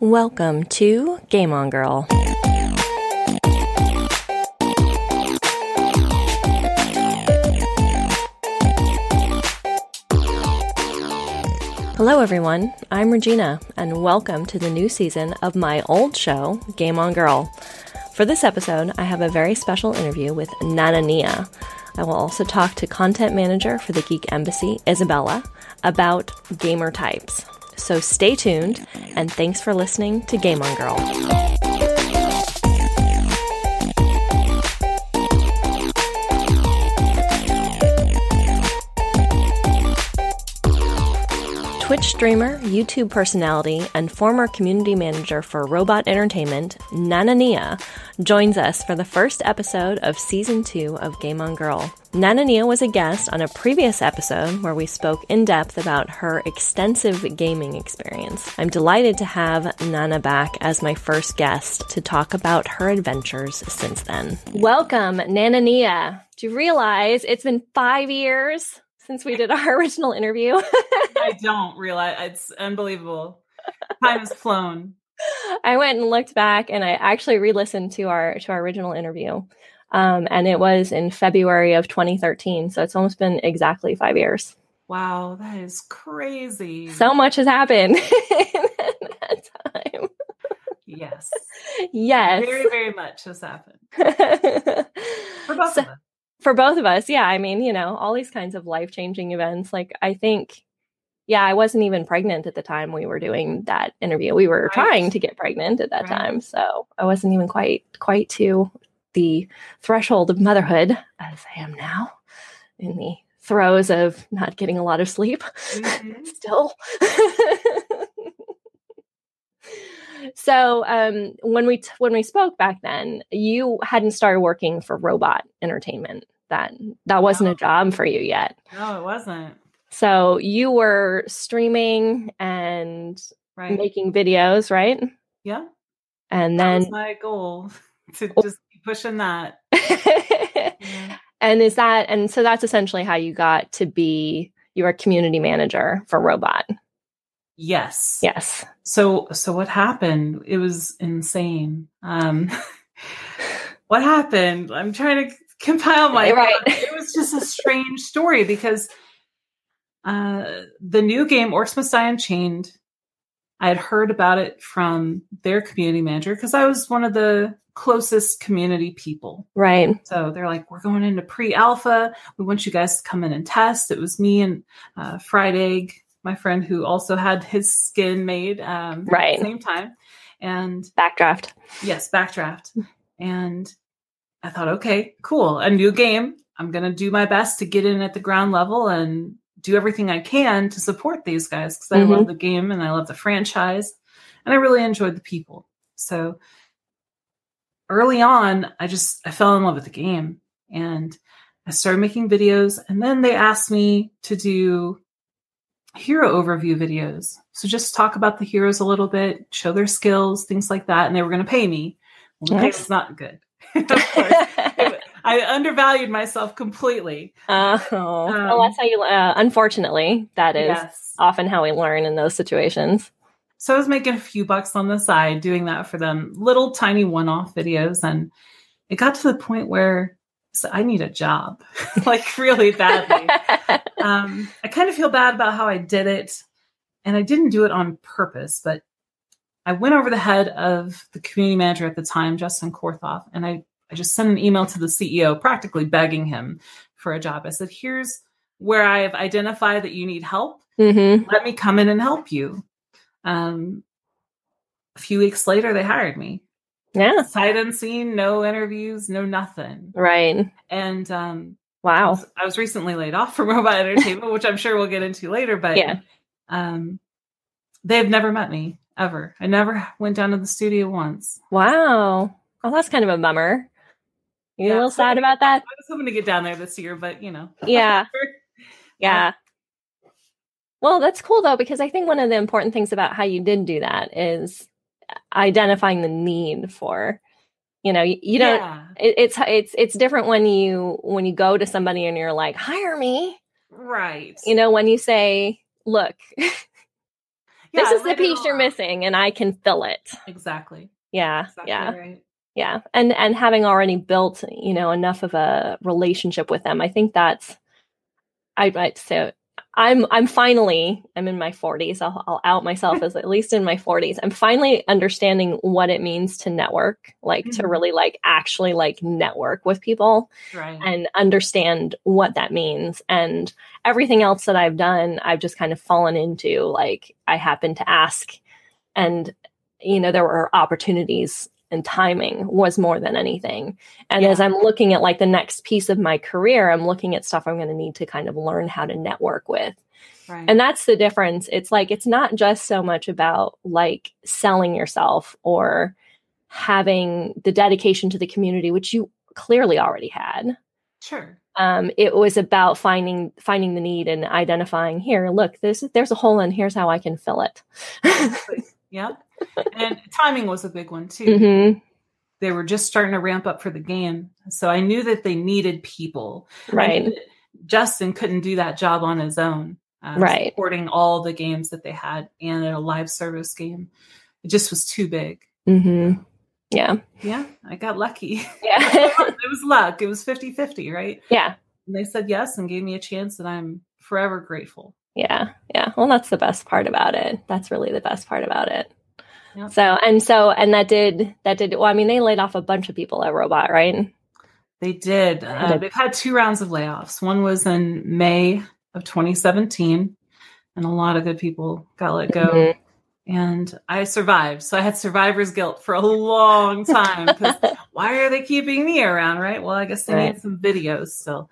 Welcome to Game On Girl. Hello, everyone. I'm Regina, and welcome to the new season of my old show, Game On Girl. For this episode, I have a very special interview with Nana Nia. I will also talk to content manager for the Geek Embassy, Isabella, about gamer types. So stay tuned, and thanks for listening to Game On Girl. Twitch streamer, YouTube personality, and former community manager for Robot Entertainment, Nana Nia, joins us for the first episode of season two of Game on Girl. Nana Nia was a guest on a previous episode where we spoke in depth about her extensive gaming experience. I'm delighted to have Nana back as my first guest to talk about her adventures since then. Welcome, Nana Nia. Do you realize it's been five years since we did our original interview. I don't realize it's unbelievable. Time has flown. I went and looked back and I actually re-listened to our to our original interview. Um, and it was in February of 2013. So it's almost been exactly five years. Wow, that is crazy. So much has happened in that time. Yes. Yes. Very, very much has happened. For both so, of us for both of us yeah i mean you know all these kinds of life changing events like i think yeah i wasn't even pregnant at the time we were doing that interview we were right. trying to get pregnant at that right. time so i wasn't even quite quite to the threshold of motherhood as i am now in the throes of not getting a lot of sleep mm-hmm. still so um, when we t- when we spoke back then, you hadn't started working for Robot Entertainment. That that wasn't no. a job for you yet. No, it wasn't. So you were streaming and right. making videos, right? Yeah. And then my goal to just keep pushing that. yeah. And is that and so that's essentially how you got to be your community manager for Robot. Yes. Yes. So so what happened? It was insane. Um what happened? I'm trying to compile my right. It was just a strange story because uh the new game Orcs Must Die Unchained, I had heard about it from their community manager because I was one of the closest community people. Right. So they're like, we're going into pre-alpha. We want you guys to come in and test. It was me and uh, Fried Egg my friend who also had his skin made um, right at the same time and backdraft yes backdraft and i thought okay cool a new game i'm going to do my best to get in at the ground level and do everything i can to support these guys because mm-hmm. i love the game and i love the franchise and i really enjoyed the people so early on i just i fell in love with the game and i started making videos and then they asked me to do hero overview videos. So just talk about the heroes a little bit, show their skills, things like that. And they were going to pay me. Well, the nice. not good. I undervalued myself completely. Oh, um, well, that's how you, uh, unfortunately, that is yes. often how we learn in those situations. So I was making a few bucks on the side doing that for them, little tiny one off videos. And it got to the point where so I need a job, like really badly. um, I kind of feel bad about how I did it, and I didn't do it on purpose, but I went over the head of the community manager at the time, Justin Korthoff, and I, I just sent an email to the CEO, practically begging him for a job. I said, "Here's where I have identified that you need help. Mm-hmm. Let me come in and help you." Um, a few weeks later, they hired me. Yeah. Sight unseen, no interviews, no nothing. Right. And um wow. I was, I was recently laid off from Robot Entertainment, which I'm sure we'll get into later, but yeah. um they've never met me ever. I never went down to the studio once. Wow. Oh, that's kind of a bummer. You yeah, a little sad about that? I was hoping to get down there this year, but you know. Yeah. yeah. Well, that's cool though, because I think one of the important things about how you did do that is uh, identifying the need for you know you, you don't yeah. it, it's it's it's different when you when you go to somebody and you're like hire me right you know when you say look Yeah, this is the piece you're missing and I can fill it. Exactly. Yeah. Exactly yeah. right. Yeah. And and having already built, you know, enough of a relationship with them, I think that's I I'd say I'm I'm finally I'm in my 40s. I'll, I'll out myself as at least in my 40s. I'm finally understanding what it means to network, like to Mhm. really like actually like network with people Right. and understand what that means. And everything else that I've done, I've just kind of fallen into. Like I happened to ask, and you know, there were opportunities and timing was more than anything. And as I'm looking at like the next piece of my career, I'm looking at stuff I'm going to need to kind of learn how to network with. right. And that's the difference. It's like it's not just so much about like selling yourself or having the dedication to the community, which you clearly already had sure. um, it was about finding finding the need and identifying here look this there's a hole and here's how i can fill it yeah. And timing was a big one too. hmm They were just starting to ramp up for the game. So I knew that they needed people. Right Justin couldn't do that job on his own. uh, Right. Supporting all the games that they had and a live service game. It just was too big. hmm yeah Yeah, I got lucky. yeah it was luck. It was 50 50, right? yeah And they said yes and gave me a chance, and I'm forever grateful. yeah yeah well that's the best part about it that's really the best part about it Yep. so and so and that did that did well i mean they laid off a bunch of people at robot right They did. Uh, did. they've had two rounds of layoffs. One was in May of 2017, and a lot of good people got let go. Mhm. And I survived. So I had survivor's guilt for a long time because why are they keeping me around, right? Well, I guess they Right. need some videos still.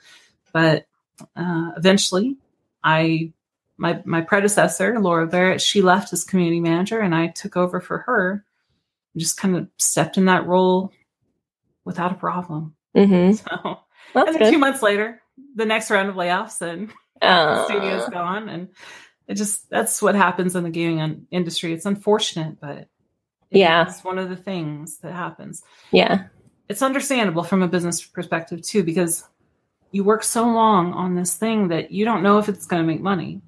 But uh, eventually, I my my predecessor Laura Barrett she left as community manager, and I took over for her. Just kind of stepped in that role without a problem. hmm So, and then two months later, the next round of layoffs, and the uh, studio's gone, and it just that's what happens in the gaming industry. It's unfortunate, but it Yeah. is one of the things that happens. yeah It's understandable from a business perspective too, because you work so long on this thing that you don't know if it's going to make money.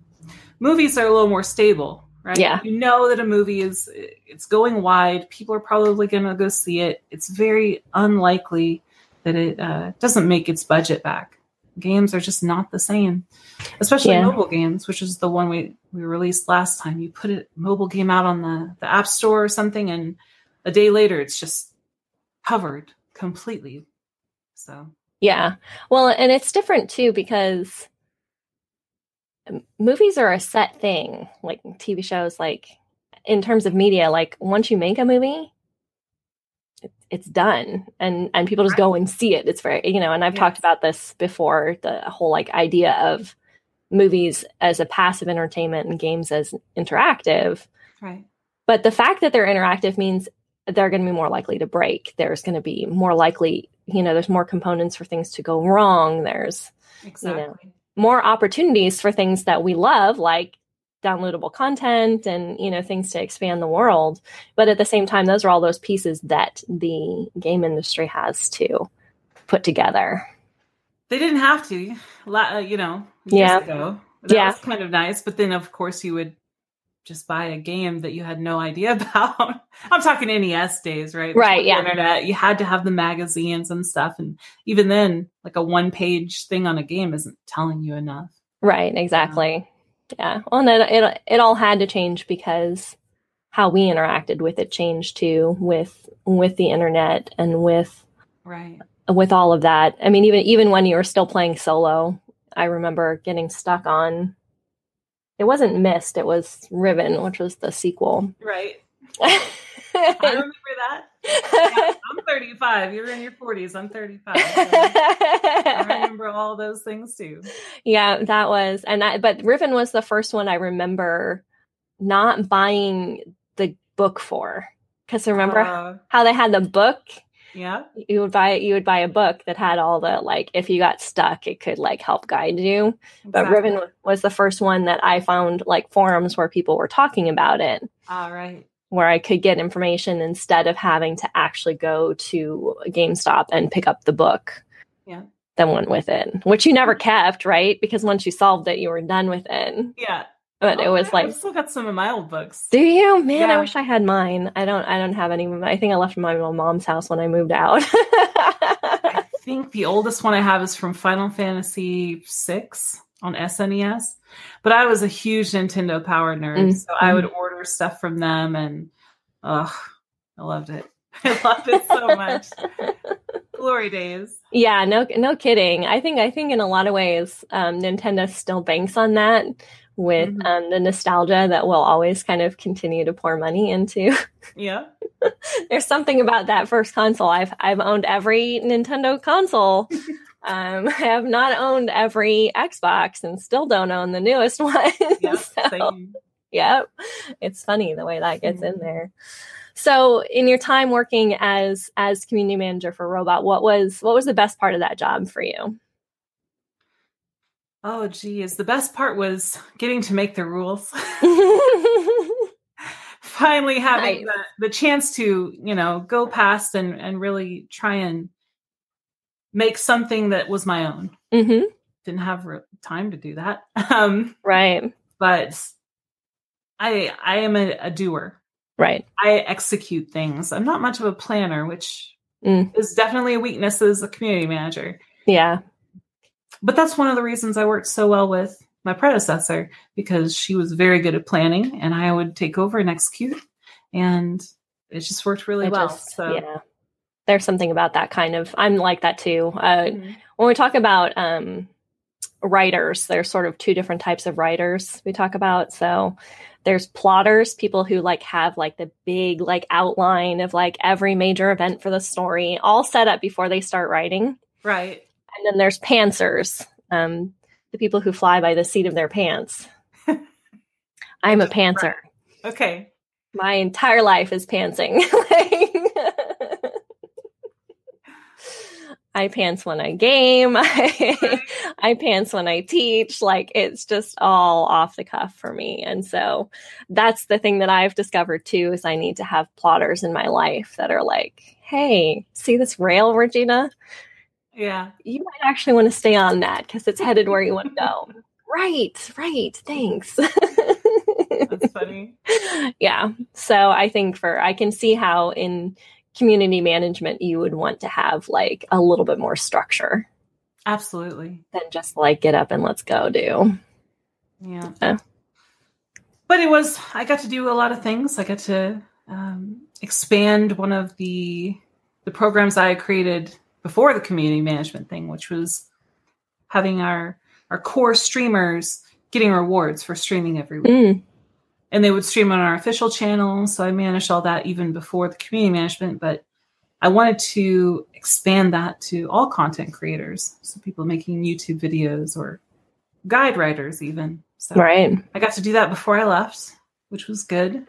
Movies are a little more stable, right? Yeah. You know that a movie is it's going wide. People are probably going to go see it. It's very unlikely that it uh, doesn't make its budget back. Games are just not the same, especially Yeah. mobile games, which is the one we we released last time. You put a mobile game out on the the app store or something, and a day later, it's just covered completely. So Yeah. Well, and it's different too because movies are a set thing, like TV shows, like in terms of media, like once you make a movie, it's done and and people just go and see it. It's very you know and i've talked about this before the whole like idea of movies as a passive entertainment and games as interactive. Right, but the fact that they're interactive means they're going to be more likely to break. There's going to be more likely you know there's more components for things to go wrong. There's exactly. More opportunities for things that we love like downloadable content and you know things to expand the world but at the same time those are all those pieces that the game industry has to put together They didn't have to, uh, you know, years Yeah. ago. That Yeah. was kind of nice. But then, of course, you would just buy a game that you had no idea about. I'm talking NES days, right? Right, Before the yeah. Internet. You had to have the magazines and stuff, and even then, like a one page thing on a game isn't telling you enough. right exactly yeah well and it, it, it all had to change because how we interacted with it changed too with with the internet and with Right. with all of that i mean even even when you were still playing solo i remember getting stuck on it wasn't Myst it was riven which was the sequel Right. I remember that. Yeah, I'm 35. You're in your 40s. I'm 35. so I remember all those things too. yeah that was and I, but riven was the first one i remember not buying the book for because remember Uh, how they had the book yeah. you would buy you would buy a book that had all the like if you got stuck it could like help guide you but exactly. riven was the first one that i found like forums where people were talking about it All right. where i could get information instead of having to actually go to gamestop and pick up the book Yeah. that went with it which you never kept right because once you solved it you were done with it Yeah. But it was like I've still got some of my old books. do you man i wish i had mine i don't i don't have any i think i left my mom's house when i moved out I think the oldest one I have is from Final Fantasy VI on SNES. But I was a huge Nintendo Power nerd, Mm, so I would order stuff from them, and ugh, I loved it. I loved it so much. Glory days. Yeah, no, no kidding. I think, I think in a lot of ways, um, Nintendo still banks on that with Mhm. um, the nostalgia that we'll always kind of continue to pour money into. Yeah. There's something about that first console. I've I've owned every Nintendo console. um, I have not owned every Xbox, and still don't own the newest one. Yeah. So- Same. Yep. It's funny the way that gets in Mhm. there. So in your time working as as community manager for Robot, what was what was the best part of that job for you? Oh, geez. The best part was getting to make the rules. Finally having Nice. the, the chance to, you know, go past and, and really try and make something that was my own. hmm Didn't have re- time to do that. Um, Right. but I I am a, a doer. Right. I execute things. I'm not much of a planner, which Mm. is definitely a weakness as a community manager. Yeah. But that's one of the reasons I worked so well with my predecessor because she was very good at planning and I would take over and execute. And it just worked really It well. just- so yeah. There's something about that kind of I'm like that too. Uh, Mhm. when we talk about um, writers, there's sort of two different types of writers we talk about. So there's plotters, people who like have like the big like outline of like every major event for the story all set up before they start writing. right. And then there's pantsers, um, the people who fly by the seat of their pants. I'm a pantser. Okay. My entire life is pantsing. I pants when I game. I, I pants when I teach. Like it's just all off the cuff for me. And so that's the thing that I've discovered too is I need to have plotters in my life that are like, hey, see this rail, Regina? Yeah. You might actually want to stay on that because it's headed where you want to go. right, right. Thanks. That's funny. yeah. So I think for I can see how in community management you would want to have like a little bit more structure Absolutely. than just like get up and let's go do. Yeah. Yeah. But it was, I got to do a lot of things. I got to um, expand one of the the programs I created before the community management thing, which was having our our core streamers getting rewards for streaming every week. Mm, And they would stream on our official channel. So I managed all that even before the community management. But I wanted to expand that to all content creators. So people making YouTube videos or guide writers, even. So right. I got to do that before I left, which was good.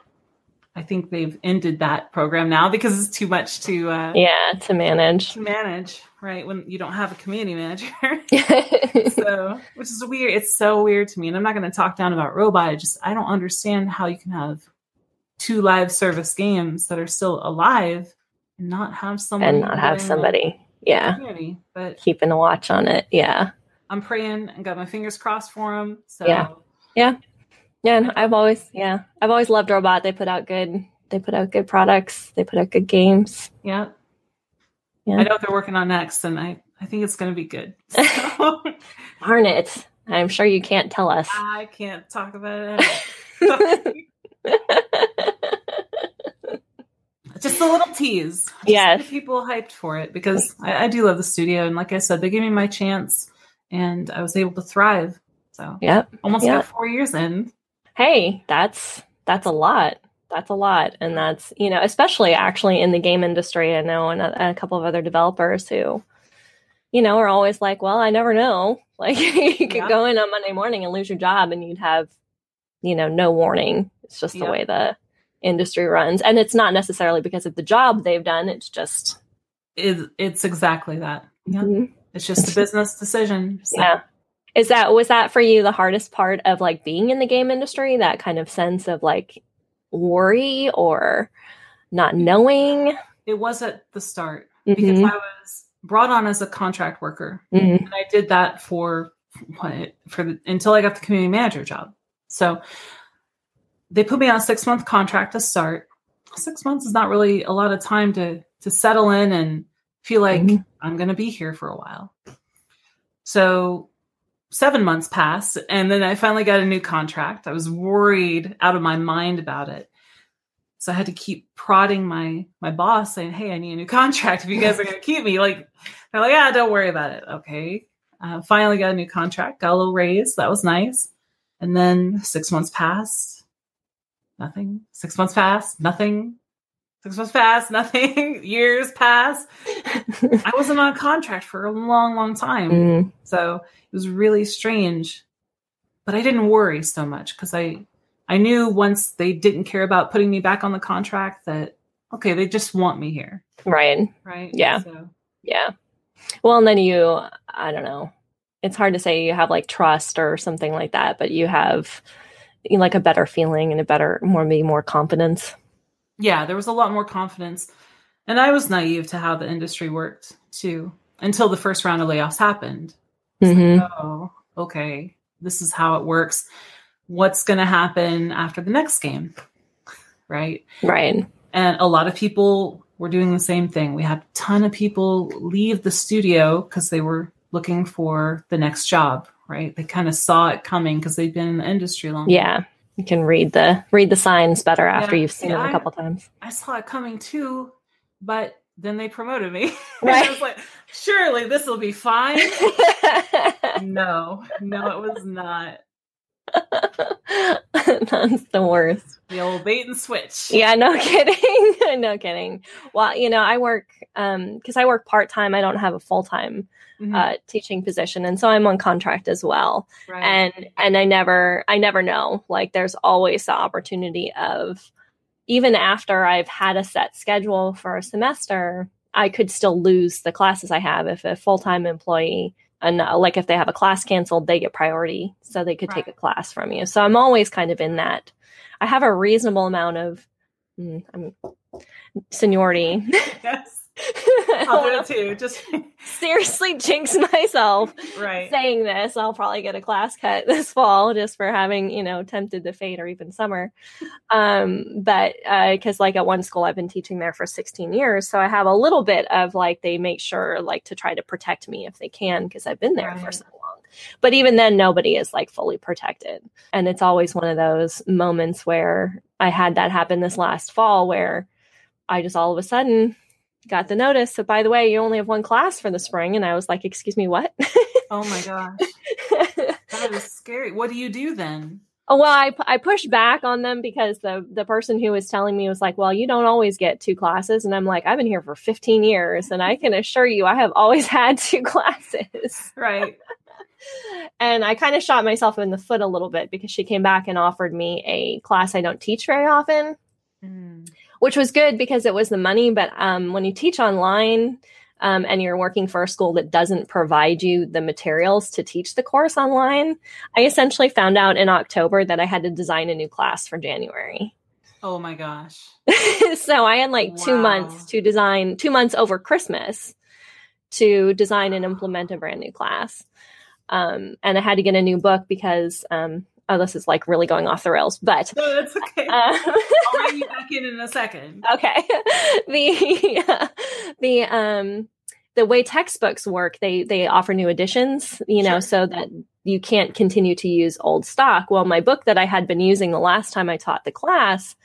I think they've ended that program now because it's too much to uh, Yeah, to manage. to manage, right? When you don't have a community manager. so, which is weird. It's so weird to me. And I'm not going to talk down about Robot. I just, I don't understand how you can have two live service games that are still alive and not have someone and not have somebody. Yeah. But Keeping a watch on it. Yeah. I'm praying and got my fingers crossed for them. So, Yeah. Yeah, and I've always yeah, I've always loved Robot. They put out good they put out good products. They put out good games. yeah. Yeah. I know what they're working on next, and I, I think it's going to be good. So, Darn it. I'm sure you can't tell us. I can't talk about it. Just a little tease. Just Yes. people hyped for it because I, I do love the studio, and like I said, they gave me my chance, and I was able to thrive. So yep. almost Yeah. got four years in. Hey, that's that's a lot. That's a lot, and that's you know, especially actually in the game industry. I know, and a, a couple of other developers who, you know, are always like, "Well, I never know." Like you could Yeah. go in on Monday morning and lose your job, and you'd have, you know, no warning. It's just the Yeah. way the industry runs, and it's not necessarily because of the job they've done. It's just It, it's exactly that. Yeah, Mhm. it's just a business decision. So, yeah. Is that was that for you the hardest part of like being in the game industry? That kind of sense of like worry or not knowing. It was at the start because Mhm. I was brought on as a contract worker Mhm. and I did that for what for the, until I got the community manager job. So they put me on a six month contract to start. Six months is not really a lot of time to to settle in and feel like mm-hmm. I'm going to be here for a while. So seven months passed, and then I finally got a new contract. I was worried out of my mind about it. So I had to keep prodding my my boss saying, "Hey, I need a new contract. If you guys are going to keep me, like, they're like, yeah, don't worry about it. Okay. Uh, finally got a new contract, got a little raise. That was nice. And then six months passed, nothing. Six months passed, nothing. Six months passed, nothing. Years passed. I wasn't on contract for a long, long time. Mm. So it was really strange. But I didn't worry so much because I I knew once they didn't care about putting me back on the contract that okay, they just want me here. Right. Right. Yeah. So. Yeah. Well, and then you, I don't know. It's hard to say you have like trust or something like that, but you have you know, like a better feeling and a better, more maybe more confidence. Yeah, there was a lot more confidence, and I was naive to how the industry worked too until the first round of layoffs happened. Mm-hmm. Like, oh, okay, this is how it works. What's going to happen after the next game? Right. Right. And a lot of people were doing the same thing. We had a ton of people leave the studio because they were looking for the next job, right? They kind of saw it coming because they've been in the industry long. Yeah. You can read the read the signs better after yeah, you've seen them a couple times. I saw it coming too, but then they promoted me. Right. I was like, surely this will be fine. no, no, it was not. That's the worst. The old bait and switch. Yeah, no kidding. no kidding. Well, you know, I work um because I work part time. I don't have a full time mm-hmm. uh, teaching position, and so I'm on contract as well. Right. And and I never I never know. Like, there's always the opportunity of even after I've had a set schedule for a semester, I could still lose the classes I have if a full time employee and uh, like if they have a class canceled they get priority so they could right. take a class from you. So i'm always kind of in that. I have a reasonable amount of mm, I'm, seniority. Yes I'll do it too. Just seriously jinx myself. Right. Saying this, I'll probably get a class cut this fall just for having, you know, tempted the fate or even summer. Um, but because uh, like at one school I've been teaching there for 16 years. So I have a little bit of like they make sure like to try to protect me if they can because I've been there right. for so long. But even then nobody is like fully protected. And it's always one of those moments where I had that happen this last fall where I just all of a sudden got the notice. That by the way you only have one class for the spring. And i was like excuse me what? Oh my gosh. That is scary. What do you do then? Oh well I, I pushed back on them because the the person who was telling me was like well you don't always get two classes. And i'm like i've been here for 15 years and i can assure you i have always had two classes. Right. And i kind of shot myself in the foot a little bit because she came back and offered me a class i don't teach very often. Mm which was good because it was the money. But um, when you teach online um, and you're working for a school that doesn't provide you the materials to teach the course online, I essentially found out in October that I had to design a new class for January. Oh my gosh. so I had like wow. two months to design, two months over Christmas to design and implement a brand new class. Um, and I had to get a new book because um, oh, this is like really going off the rails, but no, that's okay. Uh, I'll bring you back in in a second. Okay. the the um the way textbooks work, they they offer new editions, you know, sure. so that you can't continue to use old stock. Well, my book that I had been using the last time I taught the class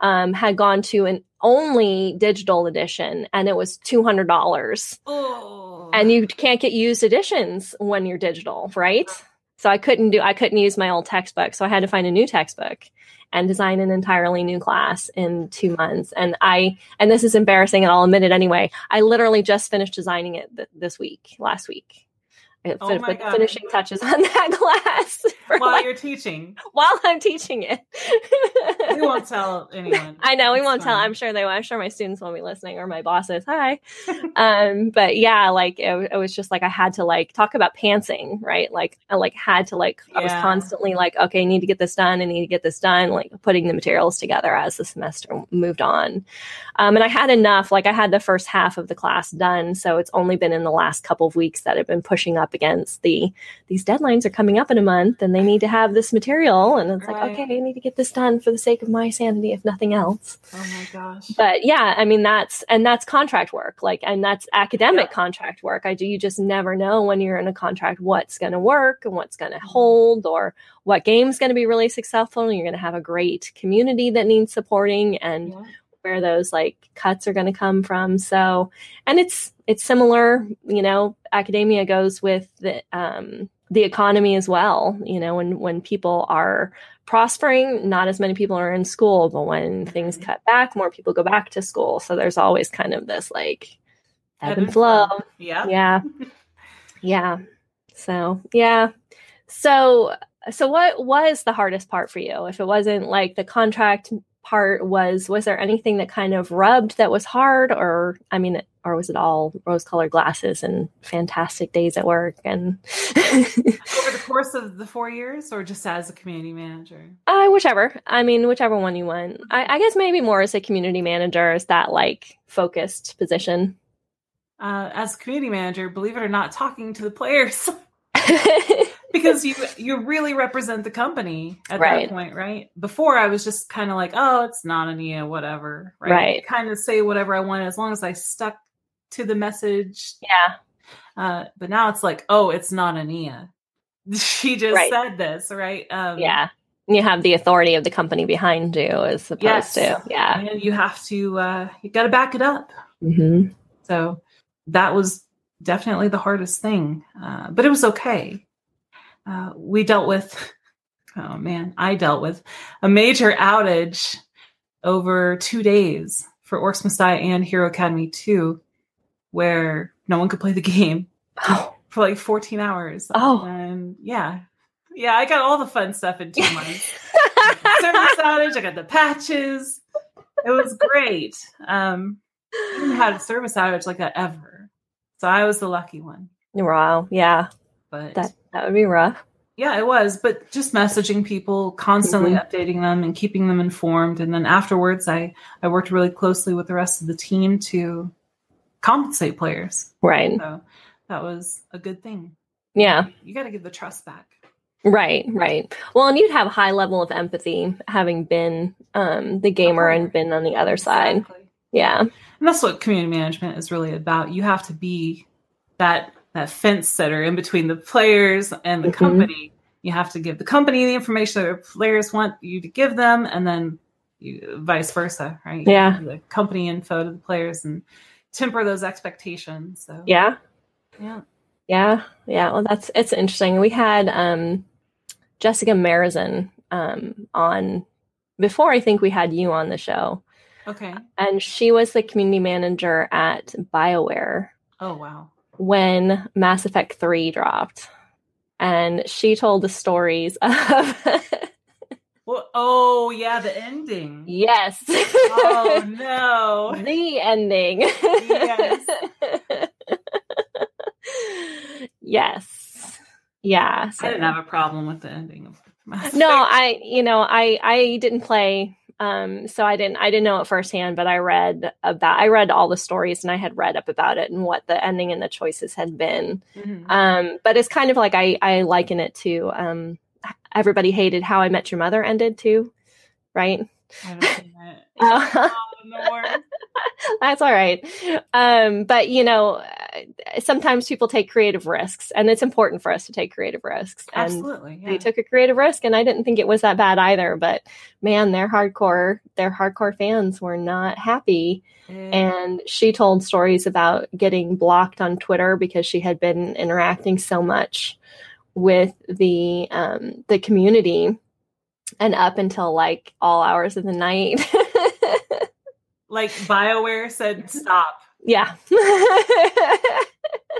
um, had gone to an only digital edition, and it was two hundred dollars. Oh. And you can't get used editions when you're digital, right? So I couldn't do I couldn't use my old textbook. So I had to find a new textbook and design an entirely new class in 2 months. And I and this is embarrassing and I'll admit it anyway. I literally just finished designing it th- this week, last week oh with finishing touches on that class while like, you're teaching. While I'm teaching it, we won't tell anyone. I know we won't fine. tell. I'm sure they. will. I'm sure my students won't be listening, or my bosses. Hi, um, but yeah, like it, it, was just like I had to like talk about pantsing, right? Like I like had to like yeah. I was constantly like, okay, I need to get this done. I need to get this done. Like putting the materials together as the semester moved on, um, and I had enough. Like I had the first half of the class done, so it's only been in the last couple of weeks that I've been pushing up up against the these deadlines are coming up in a month and they need to have this material and it's Right. like okay i need to get this done for the sake of my sanity if nothing else Oh my gosh. but yeah i mean that's and that's contract work like and that's academic Yeah. contract work i do you just never know when you're in a contract what's going to work and what's going to mm-hmm. hold or what game's going to be really successful and you're going to have a great community that needs supporting and Yeah. Where those like cuts are going to come from. So and it's it's similar you know academia goes with the um the economy as well you know when when people are prospering not as many people are in school but when things cut back more people go back to school. So there's always kind of this like ebb and flow. Yeah. yeah. Yeah. So yeah. So so what was the hardest part for you? If it wasn't like the contract part was was there anything that kind of rubbed that was hard or i mean or was it all rose colored glasses and fantastic days at work and Over the course of the four years, or just as a community manager? uh whichever. I mean whichever one you want. I, I guess maybe more as a community manager is that like focused position. Uh, as community manager, believe it or not, talking to the players because you you really represent the company at Right. that point, right? Before I was just kind of like, oh, it's not Ania, whatever, right? Right. Kind of say whatever I wanted as long as I stuck to the message. yeah Uh, but now it's like, oh, it's not Ania. She just Right. said this, right? Um, yeah you have the authority of the company behind you as opposed Yes. to yeah and you have to uh, you got to back it up. hmm So that was definitely the hardest thing, uh, but it was okay. Uh, we dealt with, oh man, I dealt with a major outage over two days for Orcs Must Die and Hero Academy 2, where no one could play the game oh for like 14 hours. Oh. And yeah, yeah, I got all the fun stuff in two months. Service outage, I got the patches. It was great. Um, I haven't had a service outage like that ever. So I was the lucky one. wow yeah But that that would be rough yeah, it was. But just messaging people, constantly Mhm. updating them and keeping them informed. And then afterwards I, I worked really closely with the rest of the team to compensate players. right So that was a good thing. yeah You gotta give the trust back. Right, right. Well, and you'd have a high level of empathy having been um, the gamer and been on the other side. Exactly. Yeah, And that's what community management is really about. You have to be that that fence setter in between the players and the Mhm. company. You have to give the company the information that the players want you to give them, and then you, vice versa, right? You Yeah. The company info to the players and temper those expectations. So yeah, yeah. yeah, yeah. Well, that's it's interesting. We had um, Jessica Merizan um, on before. I think we had you on the show, Okay. and she was the community manager at Bioware Oh wow. When Mass Effect Three dropped, and she told the stories of Well, oh yeah, the ending. yes. Oh no. the ending. Yes. yes. Yeah. so- I didn't have a problem with the ending of Mass no, I you know, I I didn't play um so I didn't I didn't know it firsthand, but I read about I read all the stories and I had read up about it and what the ending and the choices had been. Mhm. Um but it's kind of like I I liken it to um everybody hated how I met your mother ended too, right? I don't That's all right. Um, but you know, uh, sometimes people take creative risks, and it's important for us to take creative risks. And Absolutely. Yeah. they took a creative risk, and I didn't think it was that bad either. But man, their hardcore, their hardcore fans were not happy. And she told stories about getting blocked on Twitter because she had been interacting so much with the um, the community, and up until like all hours of the night. like BioWare said, stop. yeah.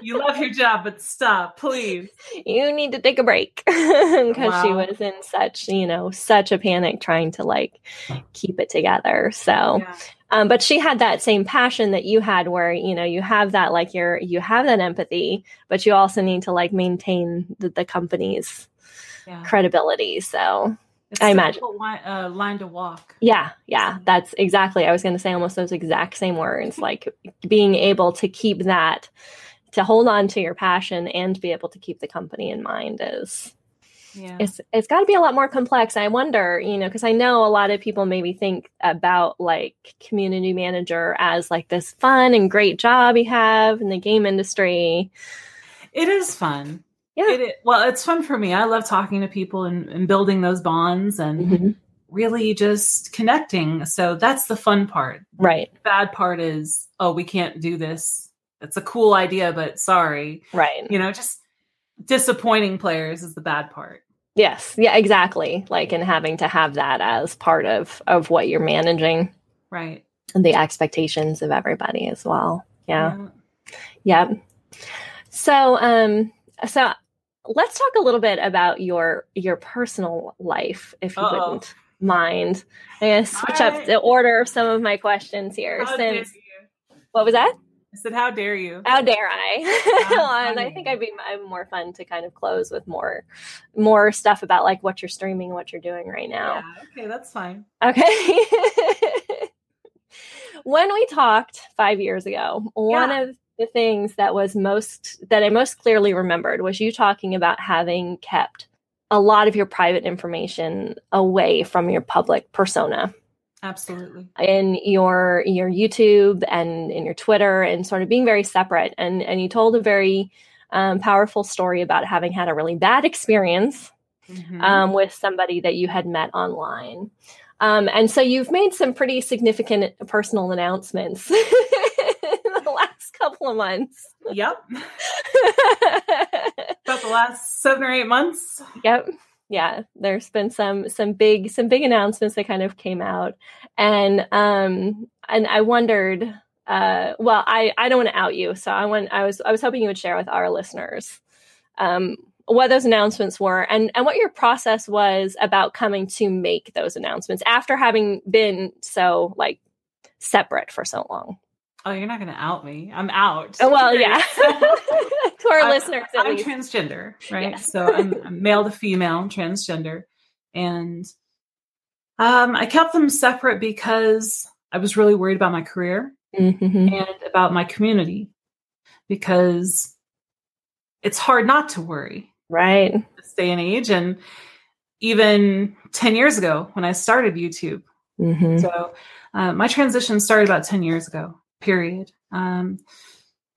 You love your job, but stop, please. you need to take a break because she was in such you know such a panic trying to like keep it together so Yeah. um, but she had that same passion that you had where you know you have that like you're you have that empathy but you also need to like maintain the, the company's Yeah. credibility so It's I imagine. Line, uh, line to walk. yeah yeah that's exactly i was going to say almost those exact same words like being able to keep that to hold on to your passion and be able to keep the company in mind is yeah. it's it's got to be a lot more complex. I wonder, you know, because I know a lot of people maybe think about like community manager as like this fun and great job you have in the game industry. It is fun. Yeah. It, well, it's fun for me. I love talking to people and, and building those bonds and mm-hmm. really just connecting. So that's the fun part. Right. The bad part is, oh, we can't do this. It's a cool idea, but sorry. Right. You know, just disappointing players is the bad part. Yes. Yeah, exactly. Like in having to have that as part of of what you're managing. Right. And the expectations of everybody as well. Yeah. Yeah. yeah. So um so let's talk a little bit about your your personal life if you Uh-oh. wouldn't mind. I'm gonna switch up the order of some of my questions here since what was that? I said, "How dare you? How dare I?" and I think I'd be more fun to kind of close with more, more stuff about like what you're streaming, what you're doing right now. Yeah, okay, that's fine. Okay. when we talked five years ago, one of the things that was most that I most clearly remembered was you talking about having kept a lot of your private information away from your public persona. Absolutely. In your your youtube and in your twitter and sort of being very separate. And and you told a very um, powerful story about having had a really bad experience mm-hmm. um, with somebody that you had met online. Um, and so you've made some pretty significant personal announcements. in the last couple of months. Yep. About the last seven or eight months. Yep. Yeah there's been some some big some big announcements that kind of came out. And um and i wondered uh well i i don't want to out you so i want i was i was hoping you would share with our listeners um what those announcements were and and what your process was about coming to make those announcements after having been so like separate for so long Oh, you're not going to out me. I'm out. Oh, well, yeah. to our I'm, listeners, I'm least. transgender, right? Yes. so I'm, I'm, male to female, transgender, and um, I kept them separate because I was really worried about my career mm-hmm. and about my community because it's hard not to worry, right? This day and age, and even ten years ago when I started YouTube. Mm-hmm. So uh, my transition started about ten years ago period. Um,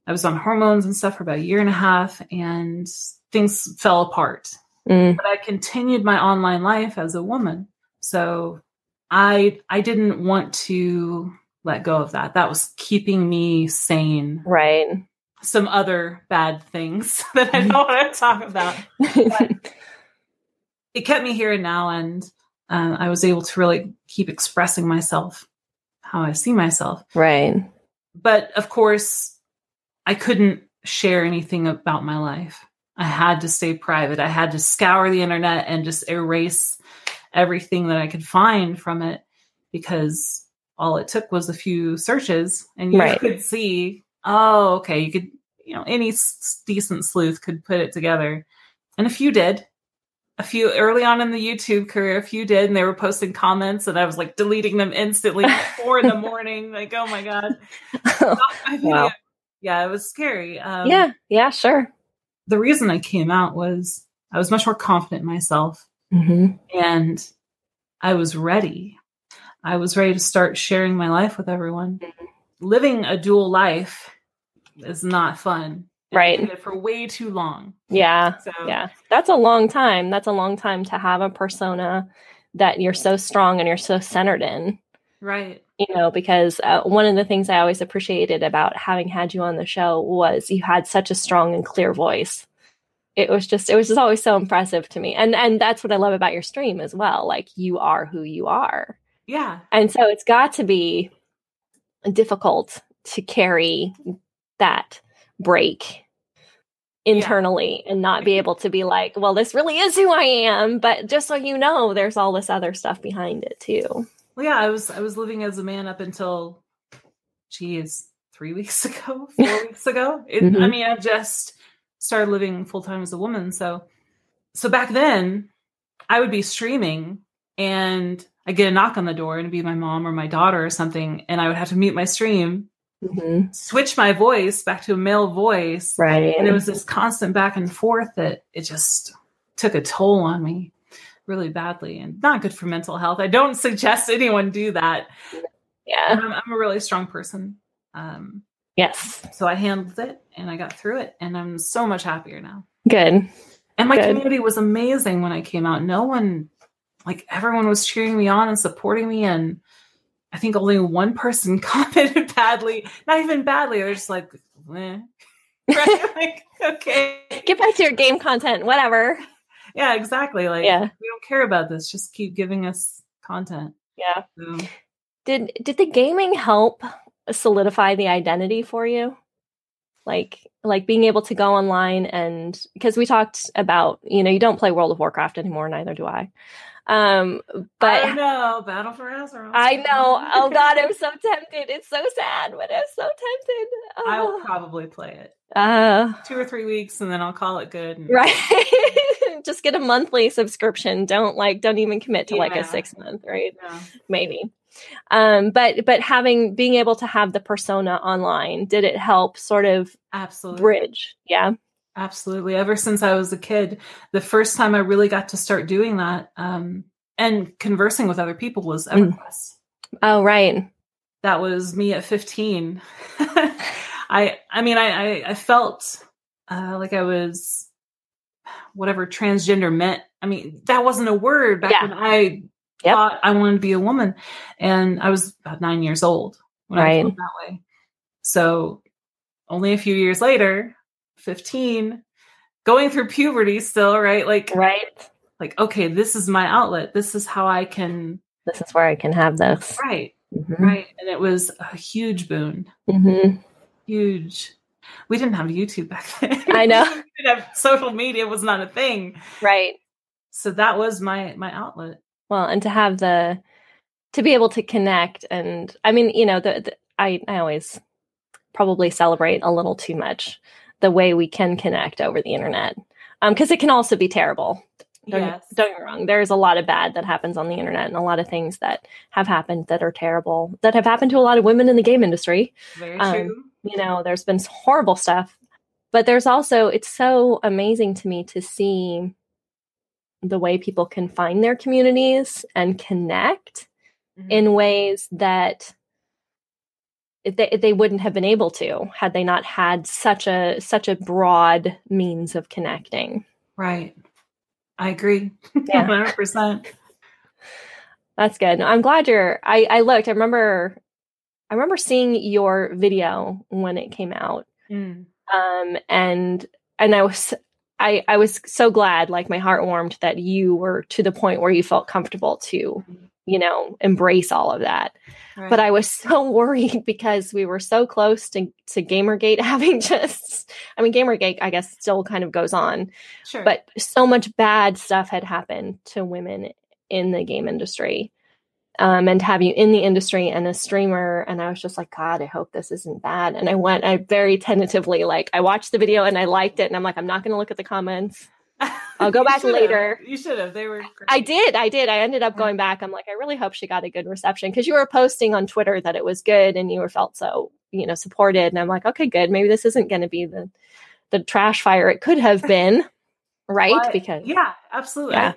I was on hormones and stuff for about a year and a half, and things fell apart. Mm. But I continued my online life as a woman, so I I didn't want to let go of that. That was keeping me sane. Right. Some other bad things that I don't want to talk about. it kept me here and now, and uh, I was able to really keep expressing myself, how I see myself. Right but of course, I couldn't share anything about my life. I had to stay private. I had to scour the internet and just erase everything that I could find from it because all it took was a few searches and you right. could see, oh, okay, you could, you know, any s- decent sleuth could put it together. And a few did a few early on in the YouTube career, a few did, and they were posting comments, and I was like deleting them instantly four in the morning. Like, oh my god, wow. yeah, it was scary. Um, yeah, yeah, sure. The reason I came out was I was much more confident in myself, mm-hmm. and I was ready. I was ready to start sharing my life with everyone. Mm-hmm. Living a dual life is not fun right. for way too long. Yeah. So. yeah. That's a long time. That's a long time to have a persona that you're so strong and you're so centered in. Right. You know because uh, one of the things i always appreciated about having had you on the show was you had such a strong and clear voice. It was just it was just always so impressive to me. And and that's what i love about your stream as well. Like you are who you are. Yeah. And so it's got to be difficult to carry that break internally yeah. and not be able to be like, well, this really is who I am. But just so you know, there's all this other stuff behind it too. Well, yeah, I was I was living as a man up until, geez, three weeks ago, four weeks ago. It, mm-hmm. I mean, I just started living full time as a woman. So, so back then, I would be streaming and I get a knock on the door and it'd be my mom or my daughter or something, and I would have to mute my stream Mhm. switch my voice back to a male voice. Right. And it was this constant back and forth that it just took a toll on me really badly and not good for mental health. I don't suggest anyone do that. yeah. I'm, I'm a really strong person. Um, Yes. so I handled it and I got through it and I'm so much happier now. Good. And my Good. community was amazing when I came out. No one, like everyone was cheering me on and supporting me. And I think only one person commented badly, not even badly. They're just like, eh. right? like, okay. Get back to your game content, whatever. Yeah, exactly. Like, Yeah. we don't care about this. Just keep giving us content. Yeah. So, Did did the gaming help solidify the identity for you? Like like being able to go online and because we talked about, you know, you don't play World of Warcraft anymore, neither do I. Um but don't know. Battle for Azeroth. I know. Oh God, I'm so tempted. It's so sad, but I'm so tempted. I will Oh. probably play it Uh, two or three weeks and then I'll call it good. and- right. Just get a monthly subscription. Don't like don't even commit to like a six month, right? Yeah. maybe um but but having being able to have the persona online did it help sort of Absolutely. bridge yeah Absolutely. Ever since I was a kid, the first time I really got to start doing that um, and conversing with other people was Mm. EverQuest. oh right That was me at 15. I I mean, I, I, I felt uh, like I was whatever transgender meant. I mean, that wasn't a word back Yeah. when I Yep. thought I wanted to be a woman. And I was about nine years old when I Right. felt that way. So only a few years later, 15, going through puberty still, right? Like, right like, okay, this is my outlet. This is how I can, this is where i can have this right, Mhm. right. And it was a huge boon, Mhm. huge. We didn't have YouTube back then. I know. we didn't have social media was not a thing. right So that was my my outlet. well and to have the to be able to connect and i mean you know the, the i i always probably celebrate a little too much the way we can connect over the internet um because it can also be terrible Don't, yes. don't get me wrong. There's a lot of bad that happens on the internet and a lot of things that have happened that are terrible, that have happened to a lot of women in the game industry. Very um, true. You know, there's been horrible stuff, but there's also, it's so amazing to me to see the way people can find their communities and connect Mhm. in ways that they, they wouldn't have been able to had they not had such a such a broad means of connecting. Right. I agree. Yeah. 100%. That's good. I'm glad you're. I I looked. I remember. I remember seeing your video when it came out, Mm. um, and and I was I I was so glad. Like my heart warmed that you were to the point where you felt comfortable to, you know, embrace all of that. Right. But I was so worried because we were so close to to GamerGate having just. I mean, GamerGate I guess still kind of goes on, sure. but so much bad stuff had happened to women in the game industry um, and to have you in the industry and a streamer and i was just like god i hope this isn't bad and i went i very tentatively like i watched the video and i liked it and i'm like i'm not going to look at the comments I'll go back later. You should have. They were. Great. i did i did i ended up going back i'm like i really hope she got a good reception because you were posting on twitter that it was good and you were felt so you know supported and i'm like okay good maybe this isn't going to be the the trash fire it could have been right Well, because yeah, absolutely. Yeah.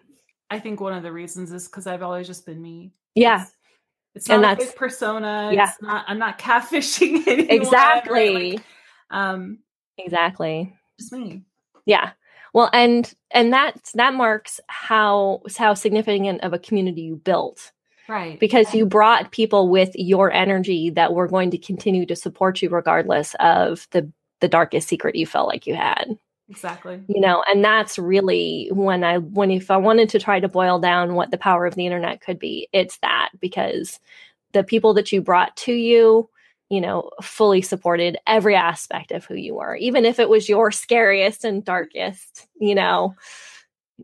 I, I think one of the reasons is because I've always just been me. yeah It's, it's not And a that's- fake persona. Yeah. It's not. I'm not catfishing anyone. exactly right? Like, um, exactly just me. Yeah. Well, and and that that marks how how significant of a community you built Right. because you brought people with your energy that were going to continue to support you regardless of the the darkest secret you felt like you had. exactly. You know, and that's really when I when if I wanted to try to boil down what the power of the internet could be, it's that because the people that you brought to you you know, fully supported every aspect of who you were, even if it was your scariest and darkest, you know,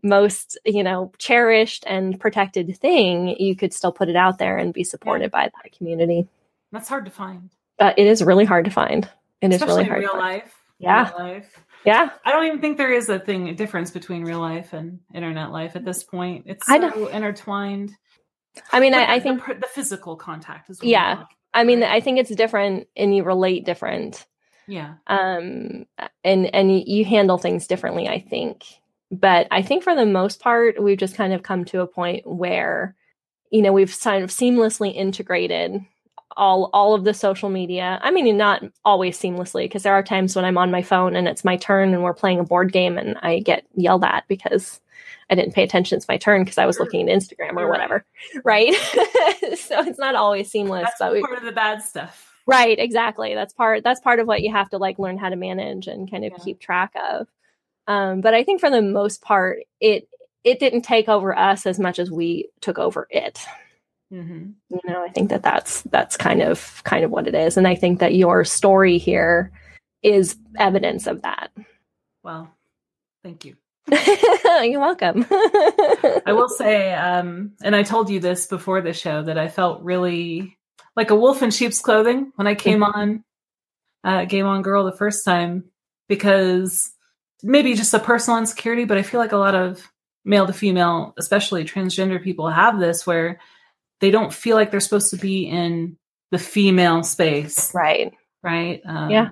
most, you know, cherished and protected thing, you could still put it out there and be supported by that community. That's hard to find. But it is really hard to find. It is Especially really hard. real find. life. Yeah. Real life. Yeah. I don't even think there is a thing, a difference between real life and internet life at this point. It's so intertwined. I mean, I, I think the, the physical contact is. what Yeah. I mean, I think it's different and you relate different. Yeah. Um, and, and you handle things differently, I think. But I think for the most part, we've just kind of come to a point where, you know, we've kind of seamlessly integrated all all of the social media. I mean, not always seamlessly because there are times when I'm on my phone and it's my turn and we're playing a board game and I get yelled at because I didn't pay attention. It's my turn because I was looking at Instagram or whatever, right? so it's not always seamless. That's but we, part of the bad stuff. Right, exactly. That's part that's part of what you have to like learn how to manage and kind of Yeah. keep track of. Um, but I think for the most part, it it didn't take over us as much as we took over it. Hmm You know, I think that that's that's kind of kind of what it is, and I think that your story here is evidence of that. Well, thank you. You're welcome. I will say, um, and I told you this before the show that I felt really like a wolf in sheep's clothing when I came on uh, Game On Girl the first time because maybe just a personal insecurity, but I feel like a lot of male to female, especially transgender people, have this where they don't feel like they're supposed to be in the female space, right. right? Um, Yeah.